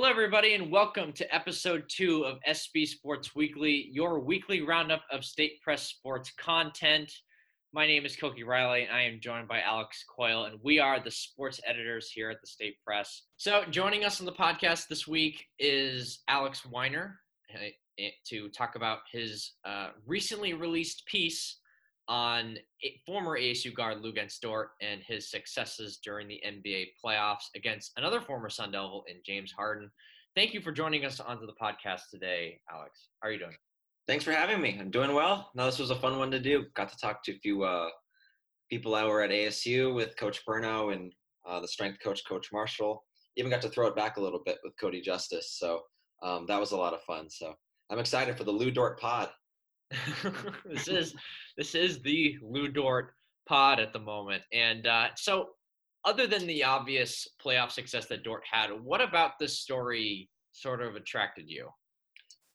Hello, everybody, and welcome to episode two of SP Sports Weekly, your weekly roundup of state press sports content. My name is Koki Riley, and I am joined by Alex Coyle, and we are the sports editors here at the State Press. So, joining us on the podcast this week is Alex Weiner eh, eh, to talk about his uh, recently released piece on former ASU guard Luguentz Dort and his successes during the NBA playoffs against another former Sun Devil in James Harden. Thank you for joining us onto the podcast today, Alex. How are you doing? Thanks for having me. I'm doing well. Now this was a fun one to do. Got to talk to a few uh, people that were at ASU with Coach Burno and uh, the strength coach, Coach Marshall. Even got to throw it back a little bit with Kodi Justice. So um, that was a lot of fun. So I'm excited for the Lu Dort pod. this is this is the Lu Dort pod at the moment. And uh, so, other than the obvious playoff success that Dort had, what about this story sort of attracted you?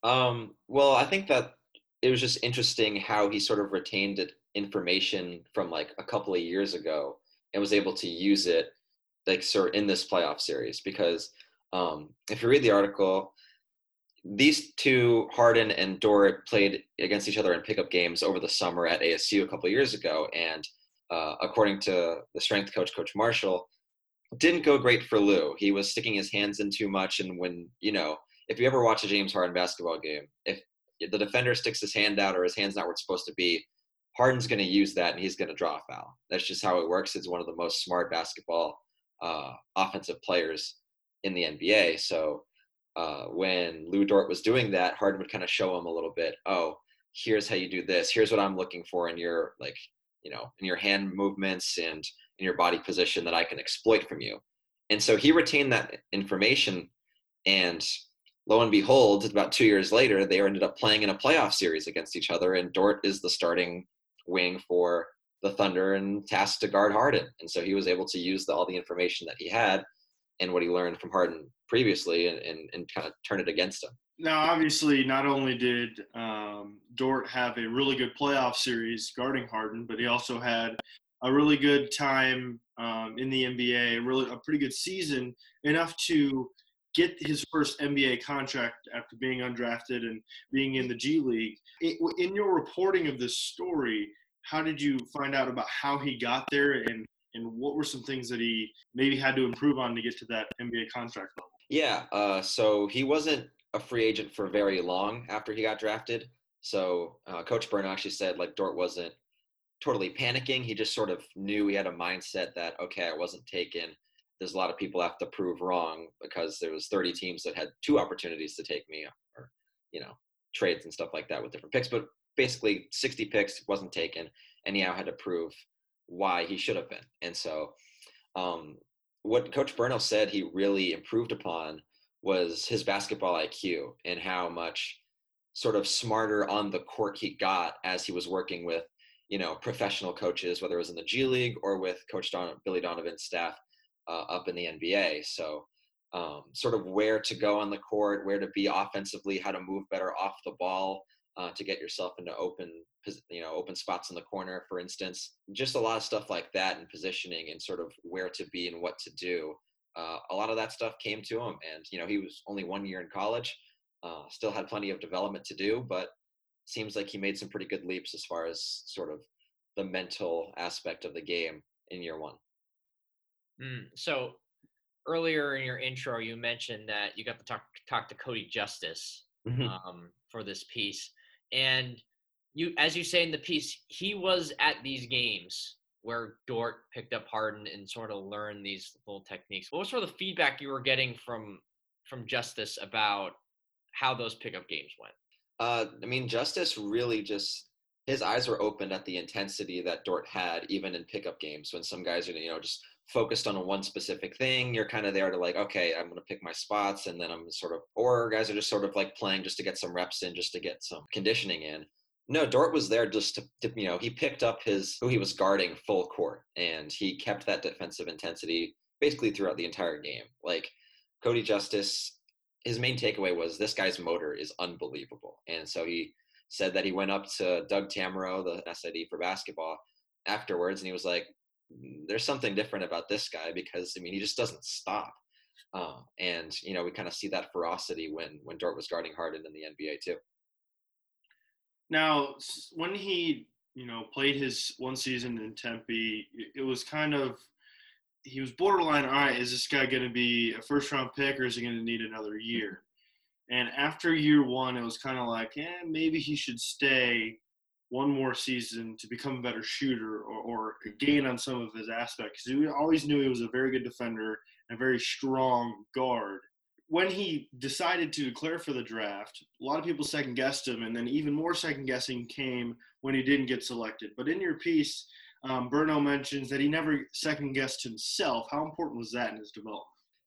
Um, well, I think that it was just interesting how he sort of retained information from like a couple of years ago and was able to use it like sort in this playoff series because um, if you read the article these two, Harden and Dort, played against each other in pickup games over the summer at ASU a couple years ago, and uh, according to the strength coach, Coach Marshall, didn't go great for Lu. He was sticking his hands in too much, and when you know, if you ever watch a James Harden basketball game, if the defender sticks his hand out or his hand's not where it's supposed to be, Harden's going to use that and he's going to draw a foul. That's just how it works. It's one of the most smart basketball uh, offensive players in the NBA. So uh, when Lu Dort was doing that, Harden would kind of show him a little bit. Oh, here's how you do this. Here's what I'm looking for in your like, you know, in your hand movements and in your body position that I can exploit from you. And so he retained that information, and lo and behold, about two years later, they ended up playing in a playoff series against each other, and Dort is the starting wing for the Thunder and tasked to guard Harden. And so he was able to use the, all the information that he had and what he learned from Harden previously and, and, and kind of turn it against him. Now, obviously, not only did um, Dort have a really good playoff series guarding Harden, but he also had a really good time um, in the NBA, really a pretty good season, enough to get his first NBA contract after being undrafted and being in the G League. In your reporting of this story, how did you find out about how he got there and and what were some things that he maybe had to improve on to get to that NBA contract level? Yeah, uh, so he wasn't a free agent for very long after he got drafted. So uh, Coach Burno actually said like Dort wasn't totally panicking. He just sort of knew he had a mindset that okay, I wasn't taken. There's a lot of people have to prove wrong because there was 30 teams that had two opportunities to take me, or you know, trades and stuff like that with different picks. But basically, 60 picks wasn't taken, and he now had to prove why he should have been. And so, um, what Coach Burno said he really improved upon was his basketball IQ and how much sort of smarter on the court he got as he was working with, you know, professional coaches, whether it was in the G League or with Coach Don- Billy Donovan's staff uh, up in the NBA. So, um, sort of where to go on the court, where to be offensively, how to move better off the ball, uh, to get yourself into open you know open spots in the corner for instance just a lot of stuff like that and positioning and sort of where to be and what to do uh, a lot of that stuff came to him and you know he was only one year in college uh, still had plenty of development to do but seems like he made some pretty good leaps as far as sort of the mental aspect of the game in year one mm, so earlier in your intro you mentioned that you got to talk talk to kodi justice mm-hmm. um, for this piece and you, as you say in the piece, he was at these games where Dort picked up Harden and sort of learned these little techniques. What was sort of the feedback you were getting from from Justice about how those pickup games went? Uh, I mean, Justice really just his eyes were opened at the intensity that Dort had, even in pickup games when some guys are you know just focused on a one specific thing. You're kind of there to like, okay, I'm going to pick my spots, and then I'm sort of, or guys are just sort of like playing just to get some reps in, just to get some conditioning in. No, Dort was there just to, to, you know, he picked up his who he was guarding full court, and he kept that defensive intensity basically throughout the entire game. Like Kodi Justice, his main takeaway was this guy's motor is unbelievable, and so he said that he went up to Doug Tammaro, the SID for basketball, afterwards, and he was like, Mm, there's something different about this guy because I mean he just doesn't stop. Uh, and you know, we kind of see that ferocity when when Dort was guarding Harden in the NBA too. Now, when he you know played his one season in Tempe, it was kind of he was borderline. All right, is this guy going to be a first round pick or is he going to need another mm-hmm. year? And after year one, it was kind of like, yeah, maybe he should stay one more season to become a better shooter or, or gain on some of his aspects. We always knew he was a very good defender and a very strong guard. When he decided to declare for the draft, a lot of people second guessed him, and then even more second guessing came when he didn't get selected. But in your piece, um, Burno mentions that he never second guessed himself. How important was that in his development?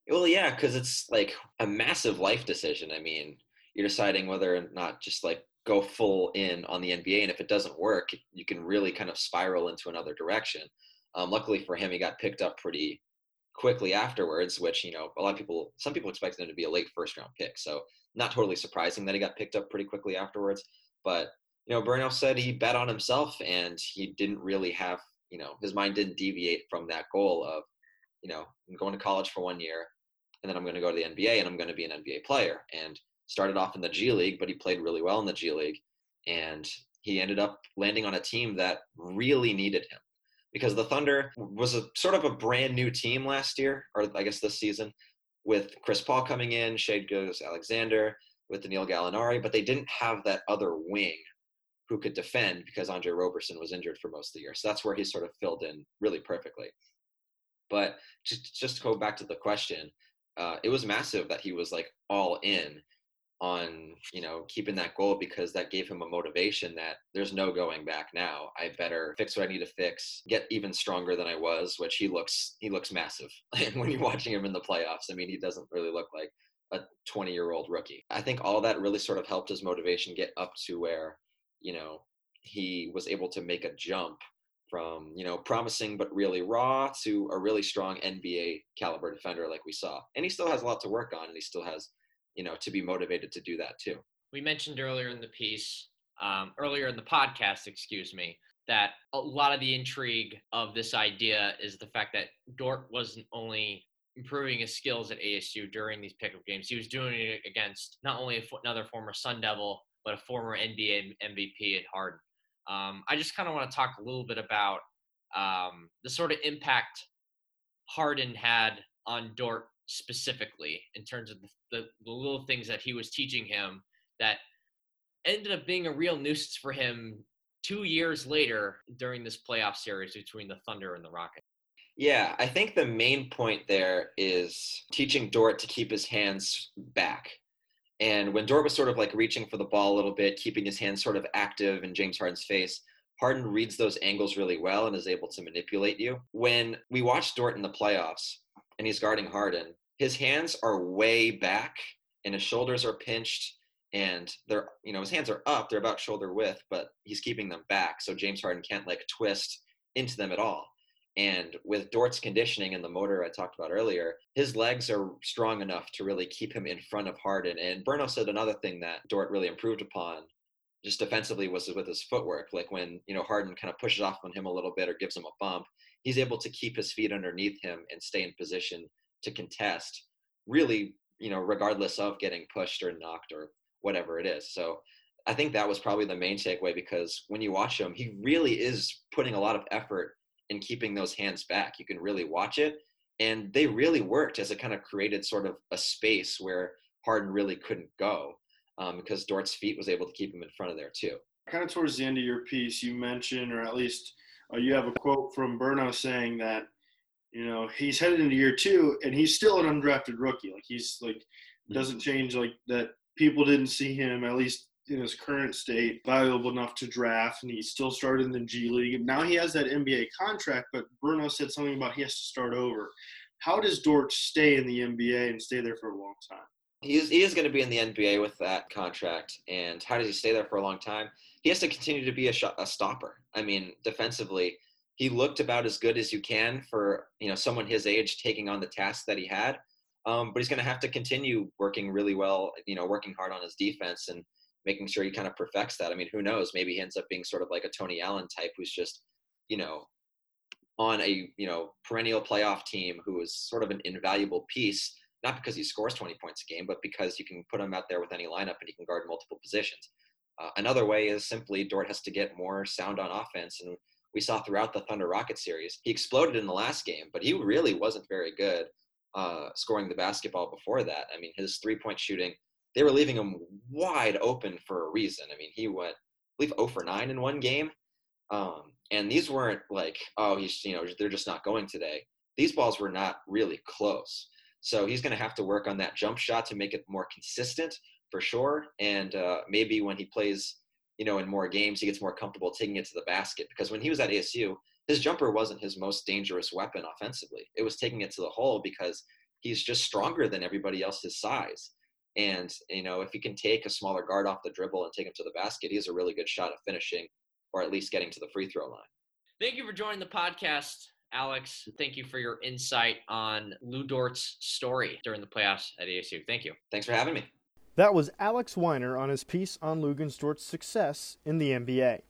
Well, yeah, because it's like a massive life decision. I mean, you're deciding whether or not just like go full in on the NBA. And if it doesn't work, you can really kind of spiral into another direction. Um, luckily for him, he got picked up pretty quickly afterwards, which, you know, a lot of people, some people expected him to be a late first round pick. So not totally surprising that he got picked up pretty quickly afterwards. But, you know, Burno said he bet on himself and he didn't really have, you know, his mind didn't deviate from that goal of, you know, I'm going to college for one year and then I'm going to go to the NBA and I'm going to be an NBA player. And started off in the G League, but he played really well in the G League. And he ended up landing on a team that really needed him because the Thunder was a sort of a brand new team last year, or I guess this season, with Chris Paul coming in, Shai Gilgeous-Alexander, with Danilo Gallinari, but they didn't have that other wing who could defend because Andre Roberson was injured for most of the year. So that's where he sort of filled in really perfectly. But just just to go back to the question, uh, it was massive that he was like all in on you know keeping that goal because that gave him a motivation that there's no going back now. I better fix what i need to fix get even stronger than i was which he looks he looks massive when you're watching him in the playoffs i mean he doesn't really look like a 20 year old rookie. I think all that really sort of helped his motivation get up to where you know he was able to make a jump from you know promising but really raw to a really strong nba caliber defender like we saw. And he still has a lot to work on and he still has you know to be motivated to do that too. We mentioned earlier in the piece um, earlier in the podcast excuse me that a lot of the intrigue of this idea is the fact that dort wasn't only improving his skills at asu during these pickup games. He was doing it against not only another former sun devil but a former nba mvp at harden. Um, i just kind of want to talk a little bit about um, the sort of impact harden had on dort specifically in terms of the, the, the little things that he was teaching him that ended up being a real nuisance for him two years later during this playoff series between the Thunder and the Rockets. Yeah, I think the main point there is teaching Dort to keep his hands back. And when Dort was sort of like reaching for the ball a little bit, keeping his hands sort of active in James Harden's face, Harden reads those angles really well and is able to manipulate you. When we watched Dort in the playoffs and he's guarding Harden, his hands are way back and his shoulders are pinched and they're you know his hands are up they're about shoulder width but he's keeping them back so james harden can't like twist into them at all. And with dort's conditioning and the motor i talked about earlier his legs are strong enough to really keep him in front of harden. And burno said another thing that dort really improved upon just defensively was with his footwork like when you know harden kind of pushes off on him a little bit or gives him a bump he's able to keep his feet underneath him and stay in position to contest really you know regardless of getting pushed or knocked or whatever it is. So i think that was probably the main takeaway because when you watch him he really is putting a lot of effort in keeping those hands back. You can really watch it and they really worked as it kind of created sort of a space where harden really couldn't go um, because dort's feet was able to keep him in front of there too kind of towards the end of your piece you mentioned or at least uh, you have a quote from Burno saying that you know, he's headed into year two and he's still an undrafted rookie. Like he's like mm-hmm. doesn't change like that people didn't see him at least in his current state valuable enough to draft and he still started in the G League. Now he has that NBA contract, but Burno said something about he has to start over. How does Dort stay in the NBA and stay there for a long time? He is, he is going to be in the NBA with that contract. And how does he stay there for a long time? He has to continue to be a, a stopper. I mean, defensively, he looked about as good as you can for you know someone his age taking on the task that he had. Um, but he's going to have to continue working really well, you know, working hard on his defense and making sure he kind of perfects that. I mean, who knows? Maybe he ends up being sort of like a Tony Allen type, who's just, you know, on a you know perennial playoff team who is sort of an invaluable piece, not because he scores 20 points a game, but because you can put him out there with any lineup and he can guard multiple positions. Uh, another way is simply Dort has to get more sound on offense. And we saw throughout the Thunder Rocket series, he exploded in the last game, but he really wasn't very good uh, scoring the basketball before that. I mean, his three point shooting, they were leaving him wide open for a reason. I mean, he went, I believe, 0 for 9 in one game. Um, and these weren't like, oh, he's, you know, they're just not going today. These balls were not really close. So he's going to have to work on that jump shot to make it more consistent for sure. And uh, maybe when he plays, you know, in more games, he gets more comfortable taking it to the basket. Because when he was at ASU, his jumper wasn't his most dangerous weapon offensively. It was taking it to the hole because he's just stronger than everybody else his size. And, you know, if he can take a smaller guard off the dribble and take him to the basket, he has a really good shot at finishing or at least getting to the free throw line. Thank you for joining the podcast, Alex. Thank you for your insight on Lu Dort's story during the playoffs at ASU. Thank you. Thanks for having me. That was Alex Weiner on his piece on Luguentz success in the NBA.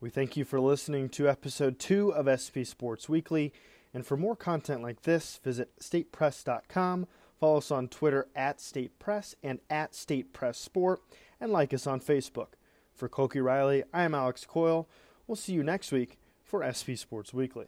We thank you for listening to episode two of SP Sports Weekly. And for more content like this, visit statepress.com. Follow us on Twitter at statepress and at statepresssport, and like us on Facebook. For Koki Riley, I am Alex Coyle. We'll see you next week for SP Sports Weekly.